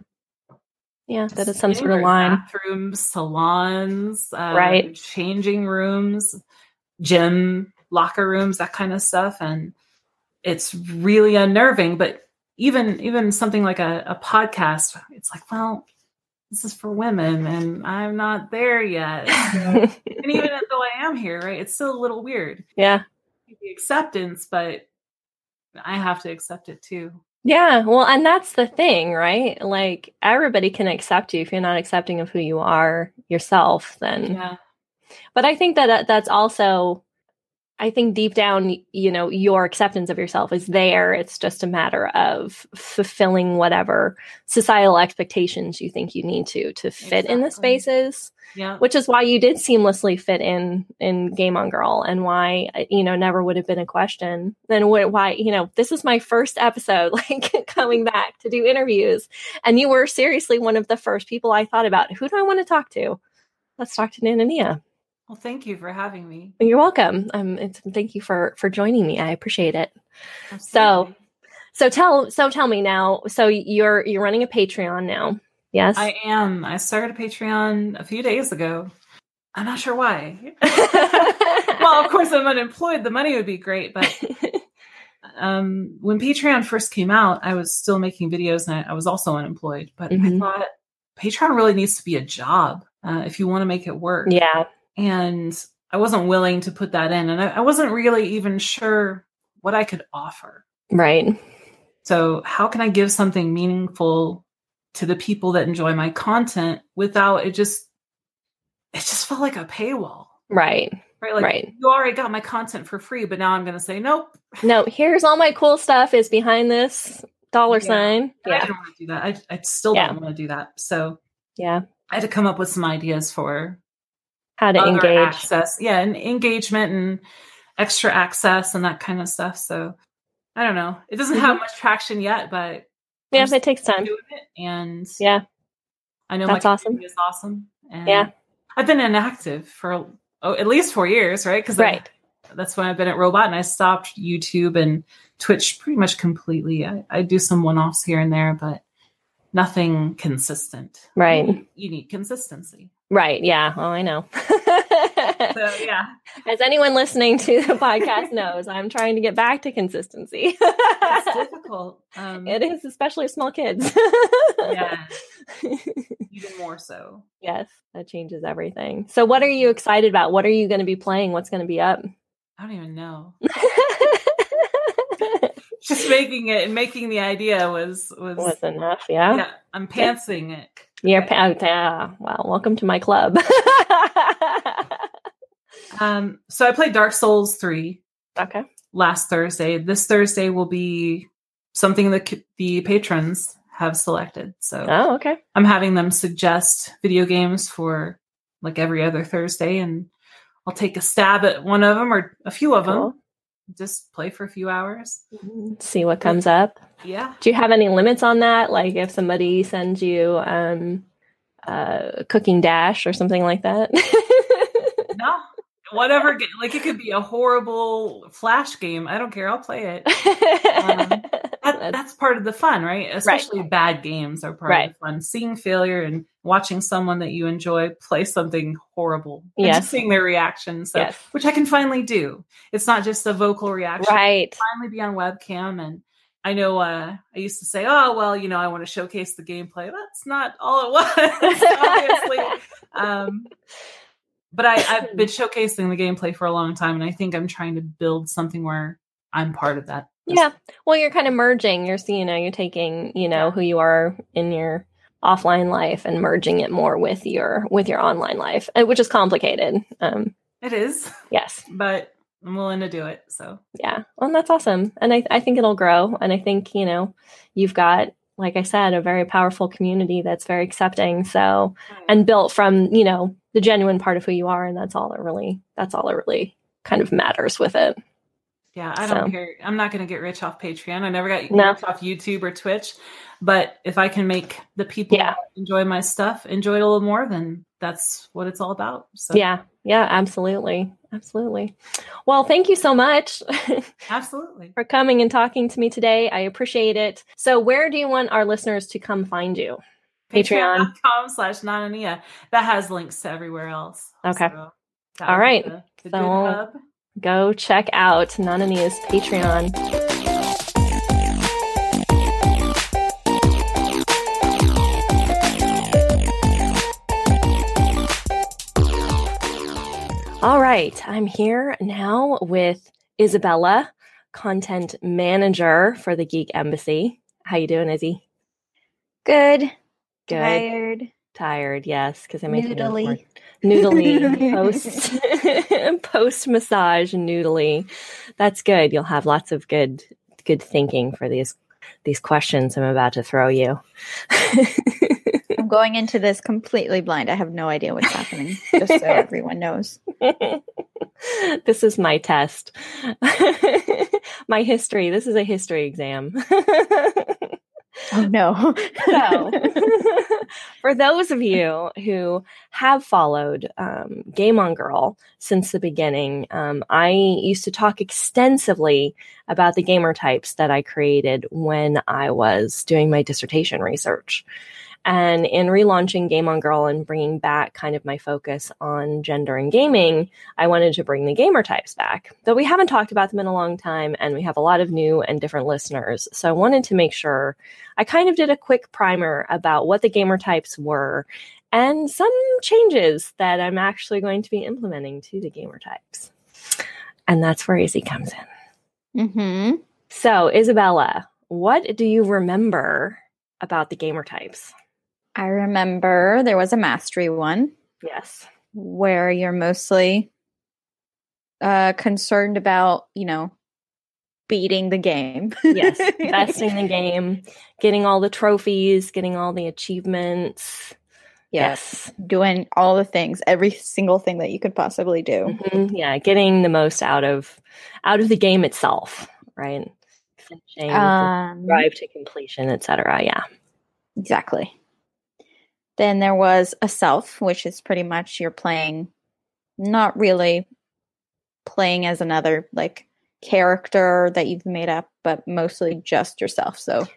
Yeah, that is some sort of line. Bathrooms, salons, uh, Right. Changing rooms, gym, locker rooms, that kind of stuff, and it's really unnerving. But even even something like a, a podcast, it's like, well, this is for women, and I'm not there yet. So- and even though I am here, right, it's still a little weird. yeah. The acceptance, but I have to accept it too. Yeah, well, and that's the thing, right? Like everybody can accept you if you're not accepting of who you are yourself, then. Yeah, But I think that that- that's also I think deep down, you know, your acceptance of yourself is there. It's just a matter of fulfilling whatever societal expectations you think you need to to fit in the spaces, yeah. which is why you did seamlessly fit in in Game on Girl and why uh, you know never would have been a question. Then wh- why you know this is my first episode, like coming back to do interviews, and you were seriously one of the first people I thought about. Who do I want to talk to? Let's talk to Nanania. Well, thank you for having me. You're welcome. Um, it's, thank you for for joining me. I appreciate it. Absolutely. So tell so tell me now. So you're you're running a Patreon now. Yes. I am. I started a Patreon a few days ago. I'm not sure why. well, of course, I'm unemployed. The money would be great, but um, when Patreon first came out, I was still making videos and I, I was also unemployed. But I Mhm. thought Patreon really needs to be a job uh, if you want to make it work. yeah. And I wasn't willing to put that in, and I, I wasn't really even sure what I could offer. Right. So, how can I give something meaningful to the people that enjoy my content without it just it just felt like a paywall, Right. right? Like Right. you already got my content for free, but now I'm going to say nope. No, here's all my cool stuff is behind this dollar Yeah. sign. And I Yeah. didn't want to do that. I, I still Yeah. don't want to do that. So Yeah. I had to come up with some ideas for How to engage. access, yeah, and engagement and extra access and that kind of stuff. So I don't know. It doesn't have mm-hmm. much traction yet, but Yeah, I'm it takes time. doing it, and Yeah. I know That's my awesome. is awesome. And Yeah. I've been inactive for oh, at least four years, right? Because Right. that's when I've been at Robot, and I stopped YouTube and Twitch pretty much completely. I, I do some one offs here and there, but nothing consistent. Right. You need, you need consistency. Right. Yeah. Oh, I know. So yeah, As anyone listening to the podcast knows, I'm trying to get back to consistency. it's difficult. Um, it is, especially with small kids. Yeah, even more so. yes, that changes everything. So, what are you excited about? What are you going to be playing? What's going to be up? I don't even know. Just making it and making the idea was was, Was enough, yeah. yeah. I'm pantsing it. You're yeah. Well, welcome to my club. Um, so I played Dark Souls three okay. last Thursday. This Thursday will be something that the patrons have selected. So Oh, okay. I'm having them suggest video games for like every other Thursday, and I'll take a stab at one of them or a few of Cool. them. Just play for a few hours. See what comes up. Yeah. Do you have any limits on that? Like if somebody sends you um uh cooking dash or something like that? No. Whatever. ga- Like it could be a horrible flash game. I don't care. I'll play it. that, that that's part of the fun, right? Especially right. bad games are part right. of the fun. Seeing failure and watching someone that you enjoy play something horrible and yes. just seeing their reaction. So, yes. which I can finally do. It's not just a vocal reaction. Right. finally be on webcam and I know uh, I used to say, oh, well, you know, I want to showcase the gameplay. That's not all it was, obviously. um, but I, I've been showcasing the gameplay for a long time, and I think I'm trying to build something where I'm part of that. Yeah. Well, you're kind of merging. You're, you know, you're taking, you know, who you are in your offline life and merging it more with your with your online life, uh, which is complicated. Um, it is. Yes. But I'm willing to do it. So yeah, well, that's awesome, and I I think it'll grow, and I think you know you've got like I said a very powerful community that's very accepting. So and built from you know the genuine part of who you are, and that's all that really that's all that really kind of matters with it. Yeah, I don't so. care. I'm not going to get rich off Patreon. I never got no. rich off YouTube or Twitch. But if I can make the people yeah. enjoy my stuff enjoy it a little more, then that's what it's all about. So yeah, yeah, absolutely, absolutely. Well, thank you so much. absolutely for coming and talking to me today. I appreciate it. So, where do you want our listeners to come find you? Patreon.com slash Nanania. That has links to everywhere else. Okay. So all right. The, the so go check out Nanania's Patreon. All right, I'm here now with Isabella, content manager for the Geek Embassy. How you doing, Izzy? Good. Good. Tired. Tired, yes, because I made noodly, noodly post post massage noodly. That's good. You'll have lots of good good thinking for these these questions I'm about to throw you. I'm going into this completely blind. I have no idea what's happening, just so everyone knows. this is my test. my history. This is a history exam. Oh no. so, for those of you who have followed um, Game on Girl since the beginning, um, I used to talk extensively about the gamer types that I created when I was doing my dissertation research. And in relaunching Game on Girl and bringing back kind of my focus on gender and gaming, I wanted to bring the gamer types back. Though we haven't talked about them in a long time and we have a lot of new and different listeners. So I wanted to make sure I kind of did a quick primer about what the gamer types were and some changes that I'm actually going to be implementing to the gamer types. And that's where Izzy comes in. Mm-hmm. So, Isabella, what do you remember about the gamer types? I remember there was a mastery one. Yes. Where you're mostly uh, concerned about, you know, beating the game. yes, besting the game, getting all the trophies, getting all the achievements. Yes. yes. Doing all the things, every single thing that you could possibly do. Mm-hmm. Yeah, getting the most out of out of the game itself, right? Finishing, um, drive to completion, etc. Yeah. Exactly. Then there was a self, which is pretty much you're playing, not really playing as another like character that you've made up, but mostly just yourself. So,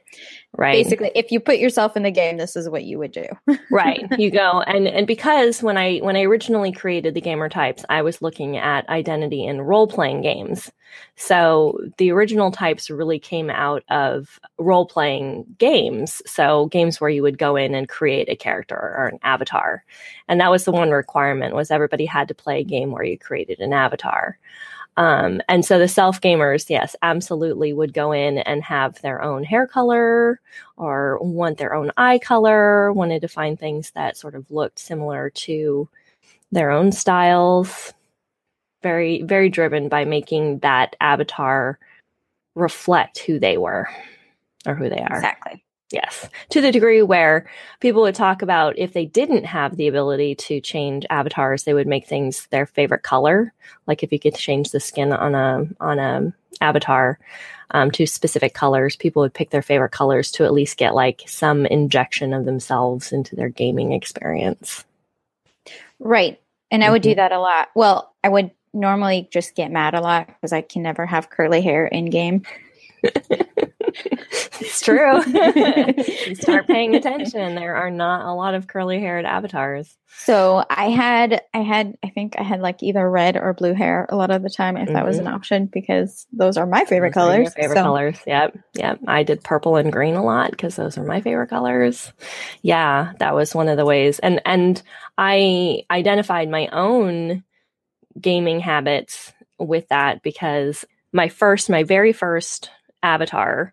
right. Basically, if you put yourself in the game, this is what you would do. right. You go and and because when I when I originally created the gamer types, I was looking at identity in role playing games. So the original types really came out of role playing games. So games where you would go in and create a character or an avatar, and that was the one requirement was everybody had to play a game where you created an avatar. Um, and so the self gamers, yes, absolutely would go in and have their own hair color or want their own eye color, wanted to find things that sort of looked similar to their own styles. Very, very driven by making that avatar reflect who they were or who they are. Exactly. Yes. To the degree where people would talk about if they didn't have the ability to change avatars, they would make things their favorite color. Like if you could change the skin on a on a avatar um, to specific colors, people would pick their favorite colors to at least get like some injection of themselves into their gaming experience. Right. And I would mm-hmm. do that a lot. Well, I would normally just get mad a lot because I can never have curly hair in game. it's true. start paying attention. There are not a lot of curly haired avatars. So I had, I had, I think I had like either red or blue hair a lot of the time if that was an Mhm. option because those are my favorite Those colors. favorite So- colors. Yep. Yep. I did purple and green a lot because those are my favorite colors. Yeah, that was one of the ways. And and I identified my own gaming habits with that because my first, my very first avatar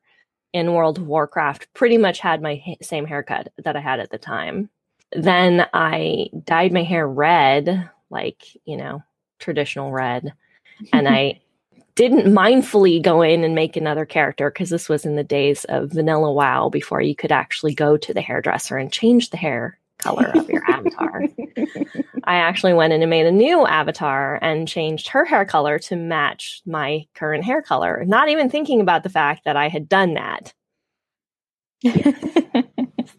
in World of Warcraft pretty much had my ha- same haircut that I had at the time. Then I dyed my hair red, like, you know, traditional red. And I didn't mindfully go in and make another character because this was in the days of vanilla wow before you could actually go to the hairdresser and change the hair color of your avatar. I actually went in and made a new avatar and changed her hair color to match my current hair color, not even thinking about the fact that I had done that.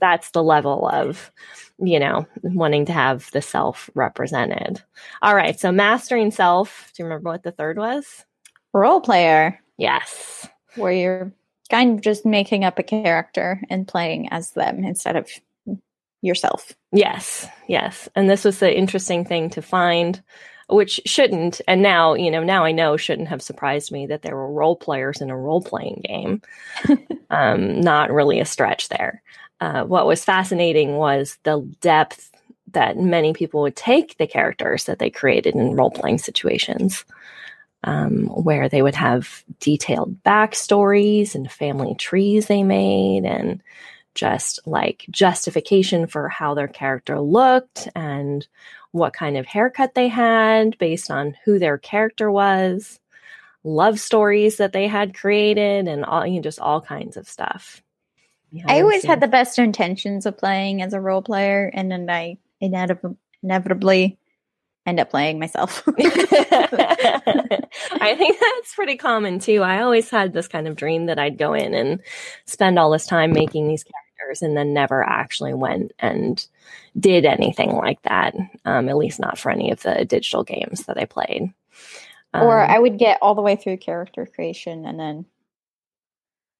That's the level of, you know, wanting to have the self represented. All right. So mastering self. Do you remember what the third was? Role player, Yes. where you're kind of just making up a character and playing as them instead of yourself. Yes, yes. And this was the interesting thing to find, which shouldn't, and now, you know, now I know shouldn't have surprised me that there were role players in a role playing game. um, not really a stretch there. Uh, what was fascinating was the depth that many people would take the characters that they created in role playing situations. Um, where they would have detailed backstories and family trees they made, and just like justification for how their character looked and what kind of haircut they had based on who their character was, love stories that they had created, and all you know, just all kinds of stuff. I always had the best intentions of playing as a role player, and then I inevitably, inevitably end up playing myself. I think that's pretty common too. I always had this kind of dream that I'd go in and spend all this time making these characters and then never actually went and did anything like that. Um, at least not for any of the digital games that I played. or Um, I would get all the way through character creation and then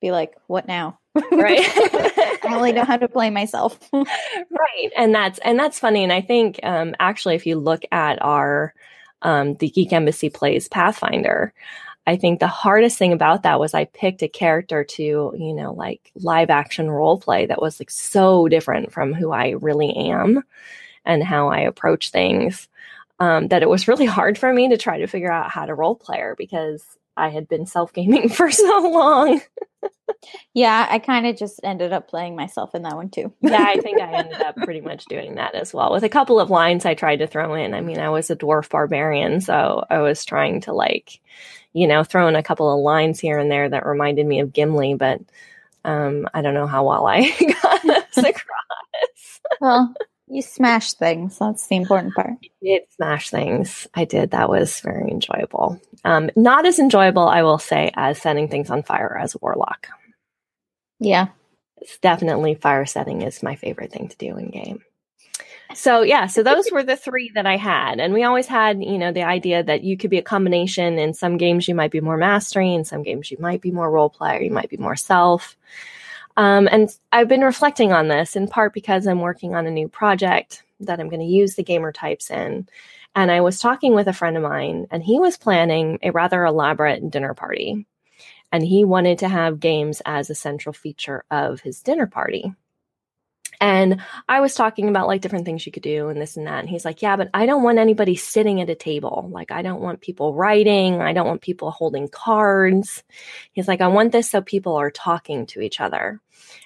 be like, "What now?" Right. I only know how to play myself. right and that's and that's funny and i think um actually if you look at our um the geek embassy plays pathfinder i think the hardest thing about that was i picked a character to you know like live action role play that was like so different from who i really am and how i approach things um, that it was really hard for me to try to figure out how to role player because i had been self gaming for so long yeah, I kind of just ended up playing myself in that one too. yeah, I think I ended up pretty much doing that as well. With a couple of lines I tried to throw in. I mean, I was a dwarf barbarian, so I was trying to like, you know, throw in a couple of lines here and there that reminded me of Gimli, but um, I don't know how well I got those across. well, you smash things. That's the important part. Did smash things. I did. That was very enjoyable. Um, not as enjoyable, I will say, as setting things on fire as a warlock. Yeah. it's definitely fire setting is my favorite thing to do in game. So yeah, so those were the three that I had, and we always had, you know, the idea that you could be a combination. In some games, you might be more mastery. In some games, you might be more role player. You might be more self. Um, and I've been reflecting on this in part because I'm working on a new project that I'm going to use the gamer types in. And I was talking with a friend of mine, and he was planning a rather elaborate dinner party and he wanted to have games as a central feature of his dinner party. And I was talking about like different things you could do and this and that. And he's like, Yeah, but I don't want anybody sitting at a table. Like, I don't want people writing. I don't want people holding cards. He's like, I want this so people are talking to each other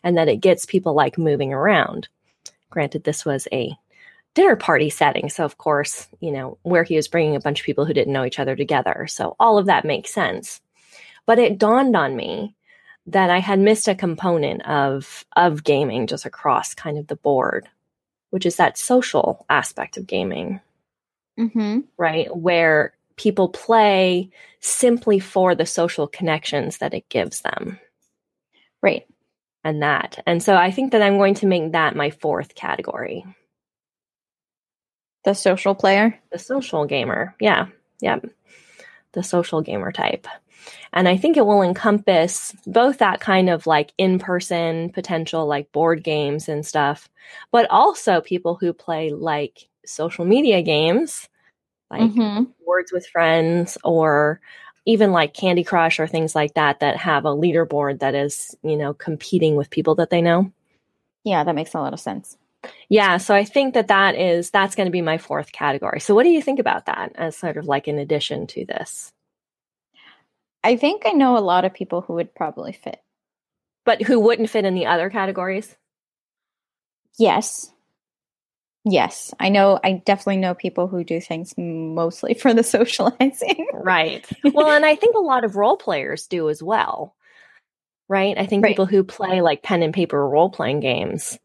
and that it gets people like moving around. Granted, this was a dinner party setting. So, of course, you know, where he was bringing a bunch of people who didn't know each other together. So, all of that makes sense. But it dawned on me that I had missed a component of of gaming just across kind of the board, which is that social aspect of gaming, Mm-hmm. right? Where people play simply for the social connections that it gives them Right. and that. And so I think that I'm going to make that my fourth category. The social player. The social gamer. Yeah. Yeah. The social gamer type. And I think it will encompass both that kind of like in person potential, like board games and stuff, but also people who play like social media games, like Mhm. Words with Friends or even like Candy Crush or things like that that have a leaderboard that is, you know, competing with people that they know. Yeah, that makes a lot of sense. Yeah, so I think that that is that's going to be my fourth category. So what do you think about that as sort of like an addition to this? I think I know a lot of people who would probably fit. But who wouldn't fit in the other categories? Yes. Yes. I know, I definitely know people who do things mostly for the socializing. Right. well, and I think a lot of role players do as well. Right? I think Right. people who play like pen and paper role playing games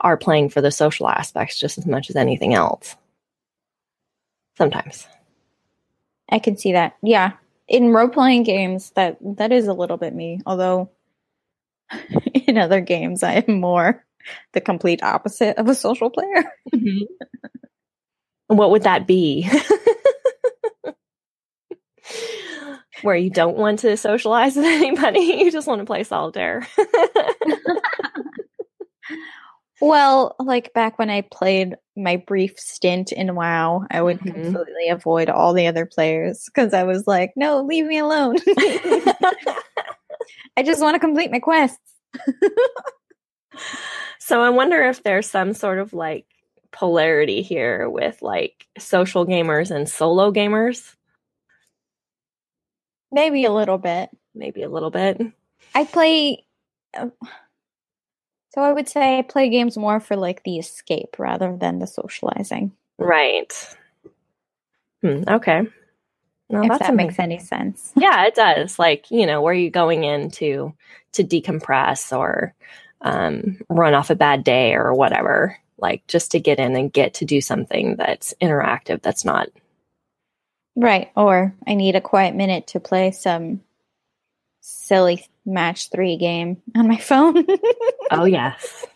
are playing for the social aspects just as much as anything else. Sometimes. I can see that. Yeah. In role playing games, that that is a little bit me. Although in other games I am more the complete opposite of a social player. Mm-hmm. What would that be? Where you don't want to socialize with anybody, you just want to play solitaire. Well, like back when I played my brief stint in WoW, I would Mhm. completely avoid all the other players because I was like, no, leave me alone. I just want to complete my quests. so I wonder if there's some sort of like polarity here with like social gamers and solo gamers. Maybe a little bit. Maybe a little bit. I play. So I would say I play games more for like the escape rather than the socializing. Right. Hmm, okay. No, if that something- makes any sense. yeah it does like you know where you going in to to decompress or um run off a bad day or whatever like just to get in and get to do something that's interactive that's not Right. Or I need a quiet minute to play some silly match three game on my phone. oh yes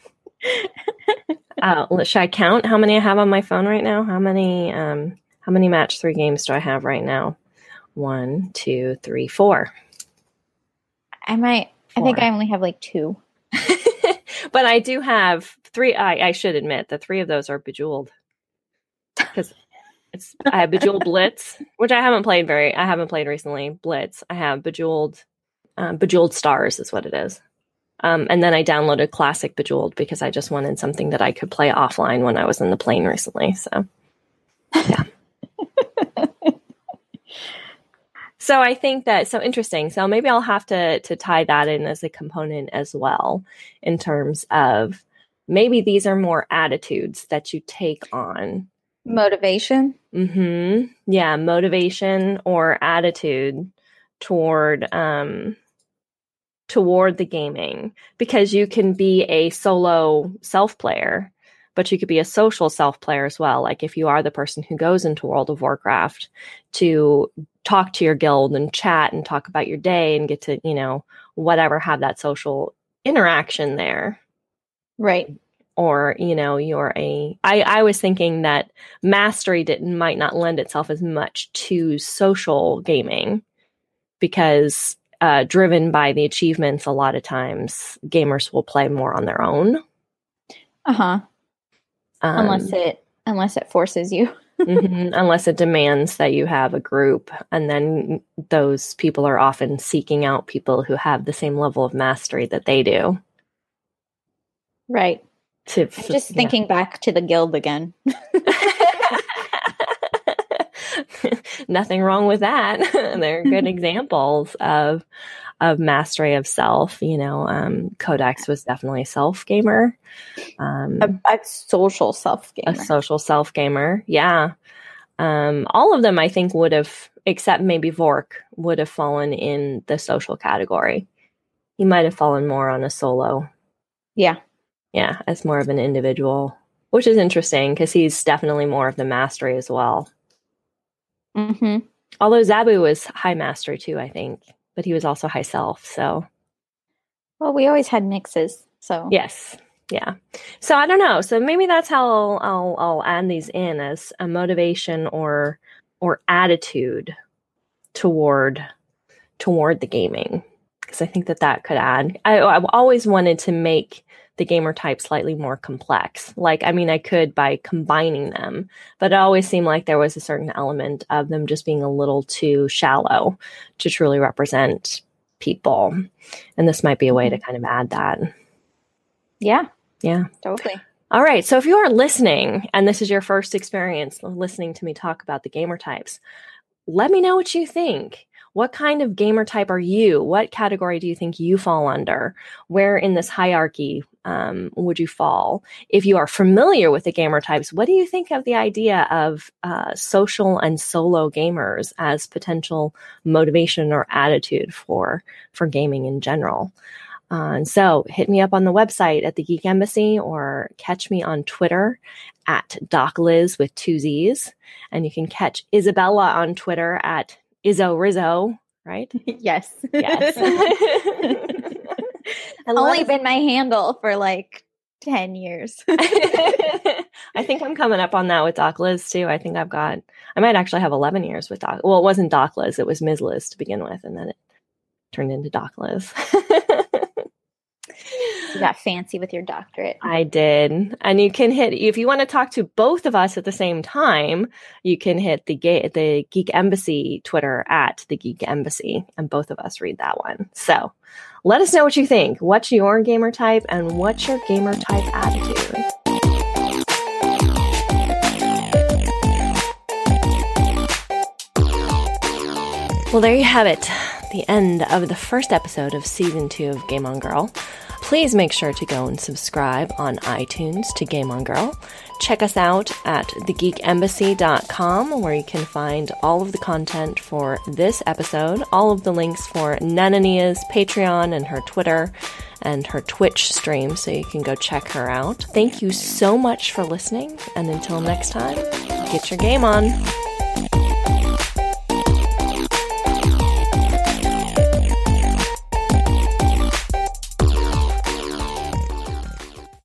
uh should i count how many i have on my phone right now how many um how many match three games do i have right now one two three four I might. I think I only have like two. but I do have three. I, I should admit the three of those are Bejeweled because it's I have Bejeweled Blitz, which I haven't played very. I haven't played recently. Blitz. I have Bejeweled, um, Bejeweled Stars is what it is. Um, and then I downloaded Classic Bejeweled because I just wanted something that I could play offline when I was in the plane recently. So, yeah. so I think that so interesting. So maybe I'll have to to tie that in as a component as well in terms of maybe these are more attitudes that you take on. Motivation. hmm Yeah, motivation or attitude toward um toward the gaming because you can be a solo self player but you could be a social self player as well like if you are the person who goes into World of Warcraft to talk to your guild and chat and talk about your day and get to you know whatever have that social interaction there Right. or you know you're a I, I was thinking that mastery didn't might not lend itself as much to social gaming because uh, driven by the achievements a lot of times gamers will play more on their own Uh huh. um, unless it unless it forces you. mhm, unless it demands that you have a group and then those people are often seeking out people who have the same level of mastery that they do Right. to I'm just yeah. thinking back to the guild again. Nothing wrong with that. They're good examples of of mastery of self. You know, um, Codex was definitely a self gamer, um, A, a social self gamer. a social self gamer. Yeah, um, all of them I think would have, except maybe Vork, would have fallen in the social category. He might have fallen more on a solo yeah. yeah, as more of an individual, which is interesting because he's definitely more of the mastery as well. Hmm Although Zaboo was high master too, I think, but he was also high self. So Well, we always had mixes, so yes, yeah. So I don't know. So maybe that's how I'll I'll, I'll add these in as a motivation or or attitude toward toward the gaming because I think that that could add. I, I've always wanted to make the gamer type slightly more complex. Like, I mean, I could by combining them, but it always seemed like there was a certain element of them just being a little too shallow to truly represent people. And this might be a way to mm-hmm. kind of add that. Yeah. Yeah. Totally. All right. So if you are listening and this is your first experience listening to me talk about the gamer types, let me know what you think. What kind of gamer type are you? What category do you think you fall under? Where in this hierarchy um, would you fall? If you are familiar with the gamer types, what do you think of the idea of uh, social and solo gamers as potential motivation or attitude for for gaming in general? Uh, and so hit me up on the website at the Geek Embassy or catch me on Twitter at DocLiz with two Z's. And you can catch Isabella on Twitter at Izzo Rizzo, right? yes. Yes. Only been my handle for like 10 years. I think I'm coming up on that with Doc Liz too. I think I've got, I might actually have 11 years with Doc. Well, it wasn't Doc Liz, it was Ms. Liz to begin with. And then it turned into Doc Liz. You got fancy with your doctorate. I did. And you can hit if you want to talk to both of us at the same time, you can hit the ga- the Geek Embassy Twitter at the Geek Embassy and both of us read that one. So, let us know what you think. What's your gamer type and what's your gamer type attitude? Well, there you have it. The end of the first episode of season two of Game On Girl. Please make sure to go and subscribe on iTunes to Game On Girl. Check us out at thegeekembassy.com where you can find all of the content for this episode, all of the links for Nanania's Patreon and her Twitter and her Twitch stream so you can go check her out. Thank you so much for listening and until next time, get your game on.